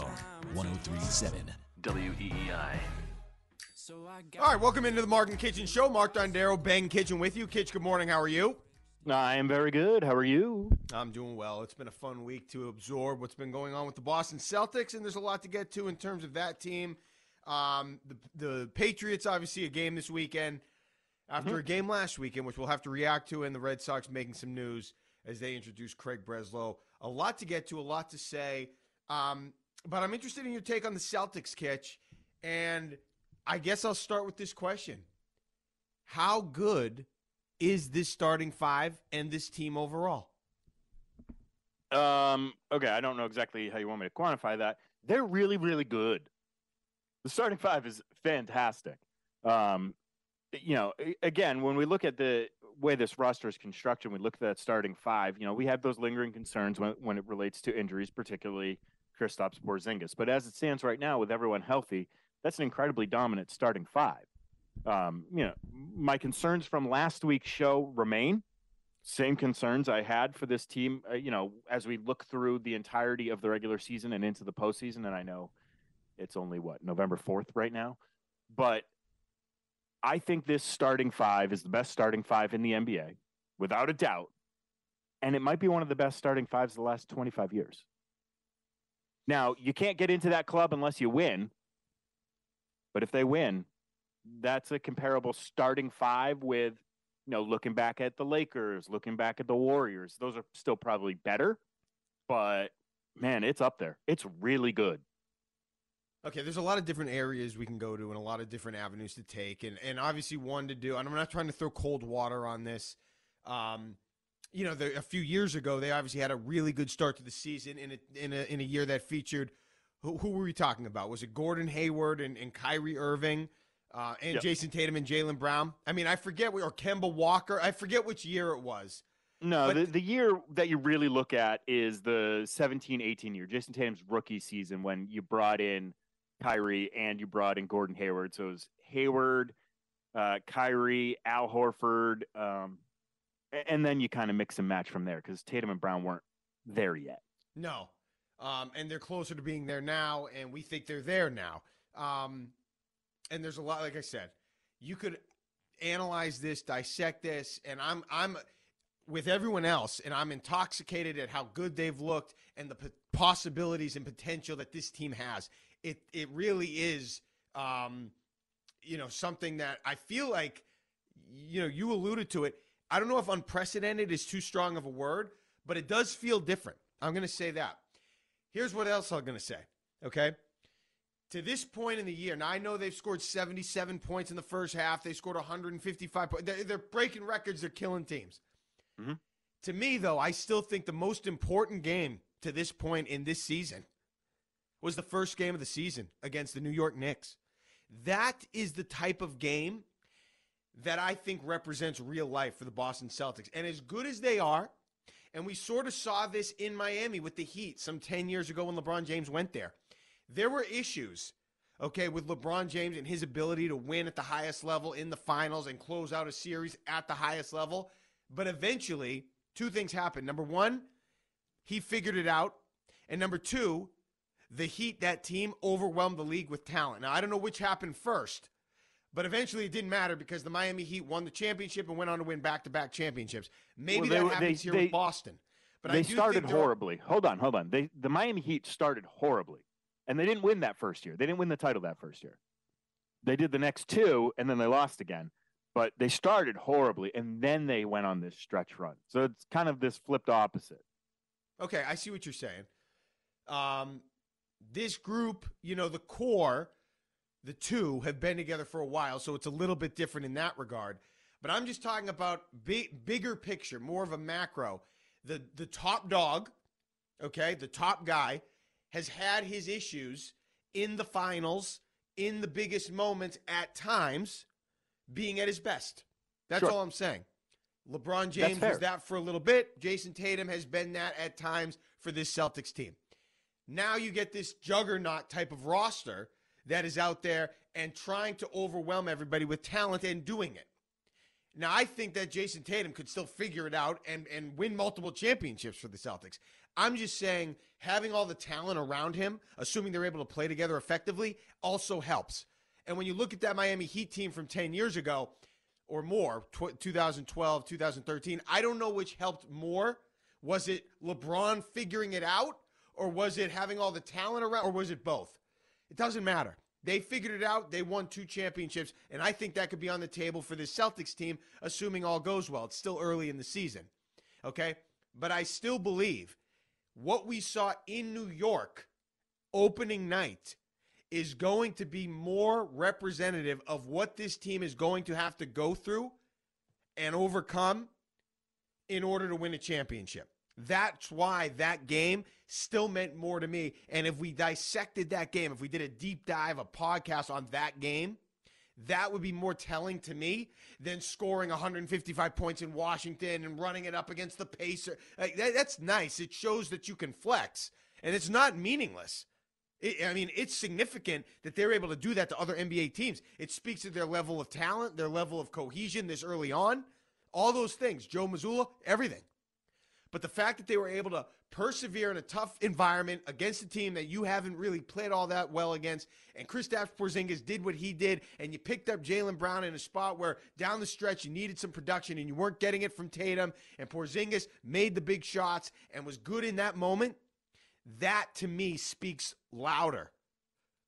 1037 WEEI. All right, welcome into the Mark and Kichen Show. Mark Dondero, Ben Kichen with you. Kitch, good morning. How are you? I am very good. How are you? I'm doing well. It's been a fun week to absorb what's been going on with the Boston Celtics, and there's a lot to get to in terms of that team. Um, the, the Patriots, obviously, a game this weekend after Mm-hmm. a game last weekend, which we'll have to react to, and the Red Sox making some news as they introduce Craig Breslow. A lot to get to, a lot to say. Um, but I'm interested in your take on the Celtics, Kitch. And I guess I'll start with this question How good is this starting five and this team overall? Um, okay, I don't know exactly how you want me to quantify that. They're really, really good. The starting five is fantastic. Um, you know, again, when we look at the way this roster is constructed, we look at that starting five. You know, we have those lingering concerns when, when it relates to injuries, particularly Kristaps Porzingis. But as it stands right now, with everyone healthy, that's an incredibly dominant starting five. Um, you know, my concerns from last week's show remain same concerns I had for this team. Uh, you know, as we look through the entirety of the regular season and into the postseason, and I know it's only what November fourth right now, but I think this starting five is the best starting five in the NBA, without a doubt, and it might be one of the best starting fives of the last twenty five years. Now, you can't get into that club unless you win, but if they win, that's a comparable starting five with you know, looking back at the Lakers, looking back at the Warriors, those are still probably better, but man, it's up there. It's really good. Okay, there's a lot of different areas we can go to and a lot of different avenues to take, and and obviously one to do. And I'm not trying to throw cold water on this. Um, you know, the, a few years ago, they obviously had a really good start to the season in a in a in a year that featured. Who, who were we talking about? Was it Gordon Hayward and, and Kyrie Irving, uh, and Yep. Jayson Tatum and Jaylen Brown? I mean, I forget or Kemba Walker. I forget which year it was. No, But- the, the year that you really look at is the 17 18 year, Jayson Tatum's rookie season when you brought in Kyrie and you brought in Gordon Hayward. So it was Hayward, uh, Kyrie, Al Horford, um, and then you kind of mix and match from there because Tatum and Brown weren't there yet. No. Um, and they're closer to being there now, and we think they're there now. Um, and there's a lot, like I said, you could analyze this, dissect this, and I'm I'm with everyone else, and I'm intoxicated at how good they've looked and the possibilities and potential that this team has. It it really is, um, you know, something that I feel like, you know, you alluded to it. I don't know if unprecedented is too strong of a word, but it does feel different. I'm going to say that. Here's what else I'm going to say. Okay. To this point in the year, now I know they've scored 77 points in the first half. They scored 155 points. They're, they're breaking records. They're killing teams. Mhm. To me, though, I still think the most important game to this point in this season was the first game of the season against the New York Knicks. That is the type of game that I think represents real life for the Boston Celtics. And as good as they are, and we sort of saw this in Miami with the Heat some 10 years ago when LeBron James went there. There were issues, okay, with LeBron James and his ability to win at the highest level in the finals and close out a series at the highest level. But eventually, two things happened. Number one, he figured it out. And number two, the Heat, that team, overwhelmed the league with talent. Now, I don't know which happened first, but eventually it didn't matter because the Miami Heat won the championship and went on to win back to back championships. Maybe Well, they that were- they- happens here they- with Boston. But they started think there are- horribly. Hold on, hold on. They the Miami Heat started horribly. And they didn't win that first year. They didn't win the title that first year. They did the next two, and then they lost again. But they started horribly, and then they went on this stretch run. So it's kind of this flipped opposite. Okay, I see what you're saying. Um, this group, you know, the core, the two have been together for a while, so it's a little bit different in that regard. But I'm just talking about big, bigger picture, more of a macro. The the top dog, okay, the top guy has had his issues in the finals, in the biggest moments at times, being at his best. That's Sure. all I'm saying. LeBron James was that for a little bit. Jayson Tatum has been that at times for this Celtics team. Now you get this juggernaut type of roster that is out there and trying to overwhelm everybody with talent and doing it. Now I think that Jayson Tatum could still figure it out and, and win multiple championships for the Celtics. I'm just saying having all the talent around him, assuming they're able to play together effectively, also helps. And when you look at that Miami Heat team from 10 years ago or more, tw- 2012, 2013, I don't know which helped more. Was it LeBron figuring it out or was it having all the talent around or was it both? It doesn't matter. They figured it out. They won two championships. And I think that could be on the table for this Celtics team, assuming all goes well. It's still early in the season. Okay. But I still believe what we saw in New York opening night is going to be more representative of what this team is going to have to go through and overcome in order to win a championship. That's why that game still meant more to me. And if we dissected that game, if we did a deep dive, a podcast on that game, that would be more telling to me than scoring 155 points in Washington and running it up against the Pacer. Like, that, that's nice. It shows that you can flex, and it's not meaningless. It, I mean, it's significant that they're able to do that to other NBA teams. It speaks to their level of talent, their level of cohesion this early on, all those things. Joe Mazzulla, everything. But the fact that they were able to persevere in a tough environment against a team that you haven't really played all that well against, and Kristaps Porzingis did what he did, and you picked up Jaylen Brown in a spot where down the stretch you needed some production and you weren't getting it from Tatum, and Porzingis made the big shots and was good in that moment. That to me speaks louder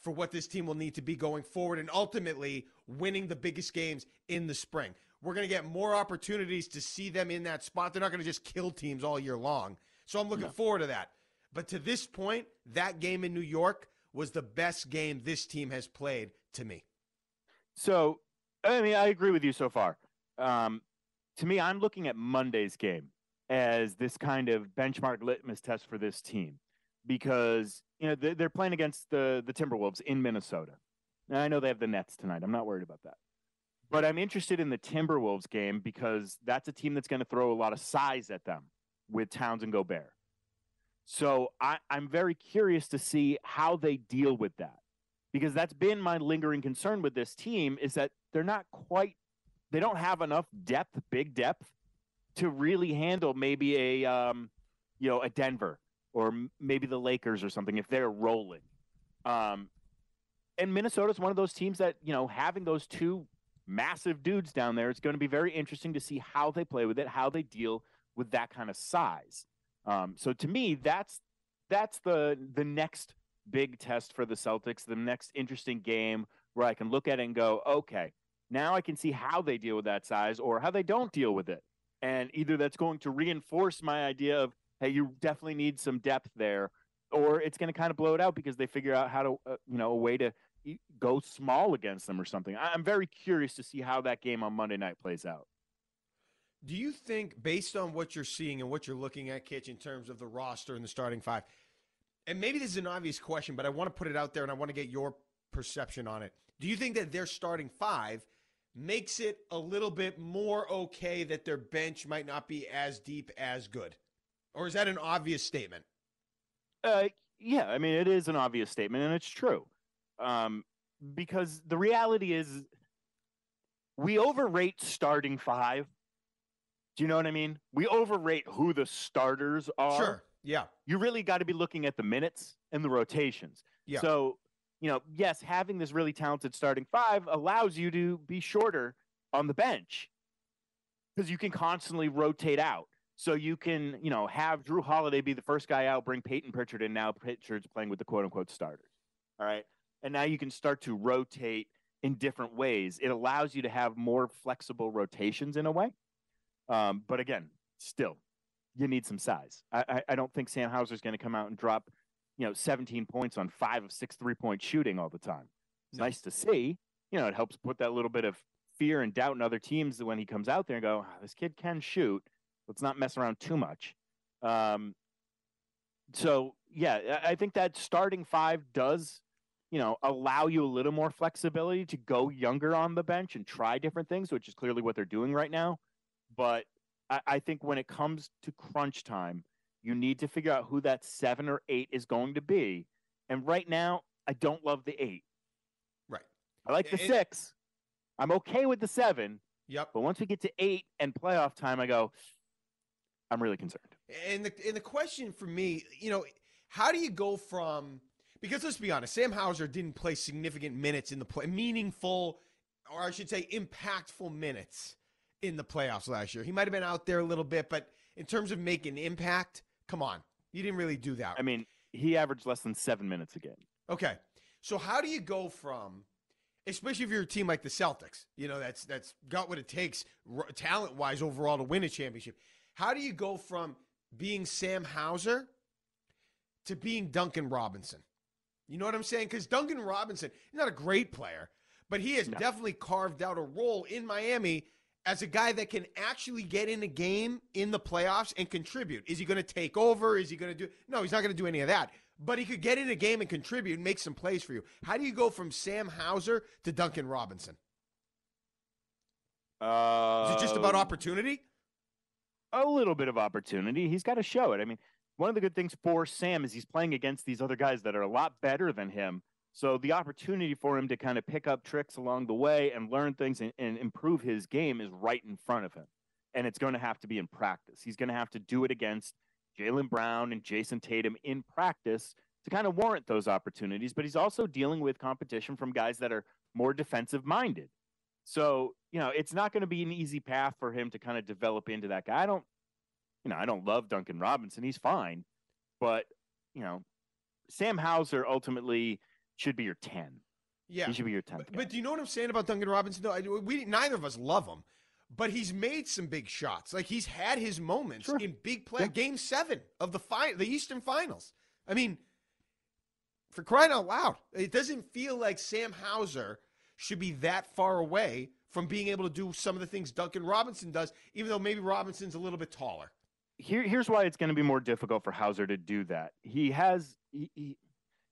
for what this team will need to be going forward and ultimately winning the biggest games in the spring. We're going to get more opportunities to see them in that spot. They're not going to just kill teams all year long. So I'm looking forward to that. But to this point, that game in New York was the best game this team has played to me. So, I mean, I agree with you so far. Um, to me, I'm looking at Monday's game as this kind of benchmark litmus test for this team because you know they- they're playing against the the Timberwolves in Minnesota. Now, I know they have the Nets tonight. I'm not worried about that. But I'm interested in the Timberwolves game because that's a team that's going to throw a lot of size at them with Towns and Gobert. So I, I'm very curious to see how they deal with that because that's been my lingering concern with this team is that they're not quite they don't have enough depth, big depth, to really handle maybe a um, you know a Denver or maybe the Lakers or something if they're rolling. Um, and Minnesota's one of those teams that you know having those two massive dudes down there, it's going to be very interesting to see how they play with it, how they deal with that kind of size. Um, so to me, that's that's the the next big test for the Celtics, the next interesting game where I can look at it and go, okay, now I can see how they deal with that size or how they don't deal with it. And either that's going to reinforce my idea of, hey, you definitely need some depth there, or it's going to kind of blow it out because they figure out how to, uh, you know, a way to go small against them or something. I'm very curious to see how that game on Monday night plays out. Do you think, based on what you're seeing and what you're looking at, Kitch, in terms of the roster and the starting five, and maybe this is an obvious question, but I want to put it out there and I want to get your perception on it. Do you think that their starting five makes it a little bit more okay that their bench might not be as deep as good? Or is that an obvious statement? Uh, yeah, I mean, it is an obvious statement, and it's true. Um, because the reality is, we overrate starting five. Do you know what I mean? We overrate who the starters are. Sure. Yeah. You really got to be looking at the minutes and the rotations. Yeah. So, you know, yes, having this really talented starting five allows you to be shorter on the bench because you can constantly rotate out. So you can, you know, have Jrue Holiday be the first guy out, bring Payton Pritchard in. Now Pritchard's playing with the quote unquote starters. All right. And now you can start to rotate in different ways. It allows you to have more flexible rotations in a way. Um, but again, still, you need some size. I, I, I don't think Sam Hauser is going to come out and drop, you know, 17 points on five of six three point shooting all the time. It's No. nice to see. You know, it helps put that little bit of fear and doubt in other teams when he comes out there and go, "Ah, this kid can shoot. Let's not mess around too much. Um, so yeah, I think that starting five does, you know, allow you a little more flexibility to go younger on the bench and try different things, which is clearly what they're doing right now. But I, I think when it comes to crunch time, you need to figure out who that seven or eight is going to be. And right now, I don't love the eight. Right. I like the And- six. I'm okay with the seven, Yep. but once we get to eight and playoff time, I go, I'm really concerned. And the and the question for me, you know, how do you go from because let's be honest, Sam Hauser didn't play significant minutes in the play, meaningful, or I should say, impactful minutes in the playoffs last year. He might have been out there a little bit, but in terms of making impact, come on, you didn't really do that. I mean, he averaged less than seven minutes a game. Okay. So how do you go from especially if you're a team like the Celtics, you know, that's that's got what it takes talent-wise overall to win a championship. How do you go from being Sam Hauser to being Duncan Robinson? You know what I'm saying? Cuz Duncan Robinson, he's not a great player, but he has No. definitely carved out a role in Miami as a guy that can actually get in a game in the playoffs and contribute. Is he going to take over? Is he going to do No, he's not going to do any of that. But he could get in a game and contribute and make some plays for you. How do you go from Sam Hauser to Duncan Robinson? Uh, Is it just about opportunity? a little bit of opportunity. He's got to show it. I mean, one of the good things for Sam is he's playing against these other guys that are a lot better than him. So the opportunity for him to kind of pick up tricks along the way and learn things and, and improve his game is right in front of him. And it's going to have to be in practice. He's going to have to do it against Jaylen Brown and Jayson Tatum in practice to kind of warrant those opportunities. But he's also dealing with competition from guys that are more defensive minded. So, you know, it's not going to be an easy path for him to kind of develop into that guy. I don't, you know, I don't love Duncan Robinson. He's fine. But, you know, Sam Hauser ultimately should be your 10. Yeah. He should be your ten. But, but do you know what I'm saying about Duncan Robinson? Though I, we neither of us love him, but he's made some big shots. Like he's had his moments Sure. in big play. Yeah. Game seven of the fi- the Eastern Finals. I mean, for crying out loud, it doesn't feel like Sam Hauser should be that far away from being able to do some of the things Duncan Robinson does, even though maybe Robinson's a little bit taller. Here, here's why it's going to be more difficult for Hauser to do that. He has he, he,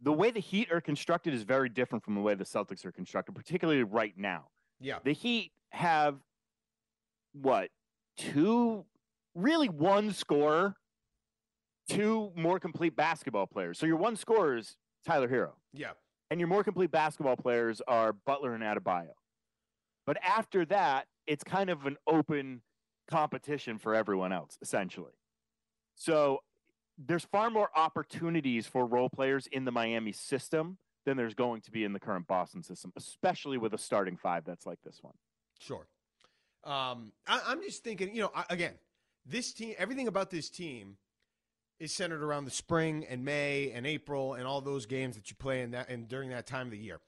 the way the Heat are constructed is very different from the way the Celtics are constructed, particularly right now. Yeah. The Heat have what two, really one scorer, two more complete basketball players. So your one scorer is Tyler Herro, Yeah. and your more complete basketball players are Butler and Adebayo. But after that, it's kind of an open competition for everyone else, essentially. So there's far more opportunities for role players in the Miami system than there's going to be in the current Boston system, especially with a starting five that's like this one. Sure. Um, I, I'm just thinking, you know, I, again, this team, everything about this team is centered around the spring and May and April and all those games that you play in that and during that time of the year.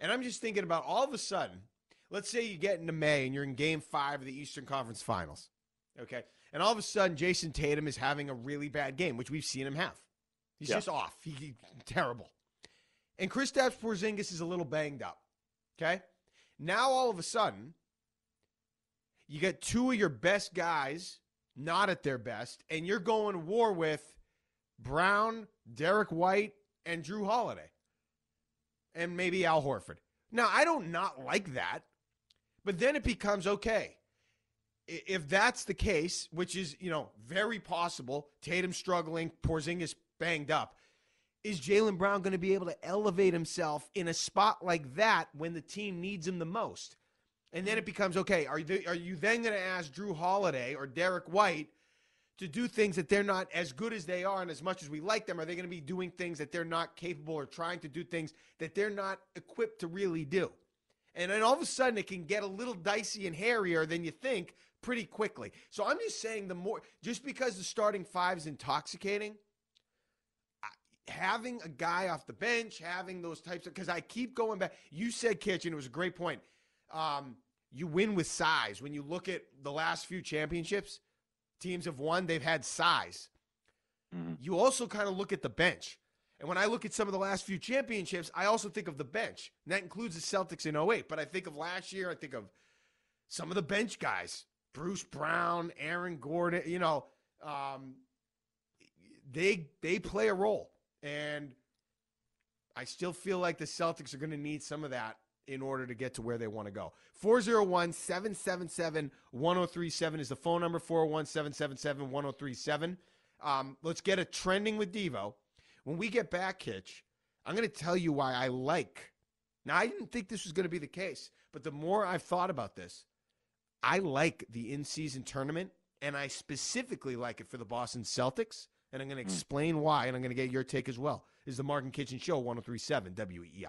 And I'm just thinking about all of a sudden, let's say you get into May and you're in game five of the Eastern Conference Finals. Okay. And all of a sudden, Jayson Tatum is having a really bad game, which we've seen him have. He's Yeah. just off. He, he- terrible. And Kristaps Porzingis is a little banged up. Okay. Now all of a sudden, you get two of your best guys not at their best, and you're going to war with Brown, Derrick White, and Jrue Holiday, and maybe Al Horford. Now, I don't not like that, but then it becomes okay. If that's the case, which is, you know, very possible, Tatum struggling, Porzingis banged up, is Jaylen Brown going to be able to elevate himself in a spot like that when the team needs him the most? And then it becomes okay. Are you are you then going to ask Jrue Holiday or Derrick White to do things that they're not as good as they are, and as much as we like them, are they going to be doing things that they're not capable or trying to do things that they're not equipped to really do? And then all of a sudden, it can get a little dicey and hairier than you think pretty quickly. So I'm just saying, the more just because the starting five is intoxicating, having a guy off the bench, having those types of because I keep going back. You said Kichen, it was a great point. Um, you win with size. When you look at the last few championships, teams have won, they've had size. Mhm. You also kind of look at the bench. And when I look at some of the last few championships, I also think of the bench. And that includes the Celtics in 08. But I think of last year, I think of some of the bench guys Bruce Brown, Aaron Gordon, you know, um, they they play a role. And I still feel like the Celtics are going to need some of that in order to get to where they want to go. 401 777 1037 is the phone number 401 777 1037. Um, let's get a trending with Devo. When we get back, Kitch, I'm going to tell you why I like. Now, I didn't think this was going to be the case, but the more I've thought about this, I like the in season tournament, and I specifically like it for the Boston Celtics. And I'm going to hmm. explain why, and I'm going to get your take as well. This is the Mark and Kichen Show, 1037 WEEI.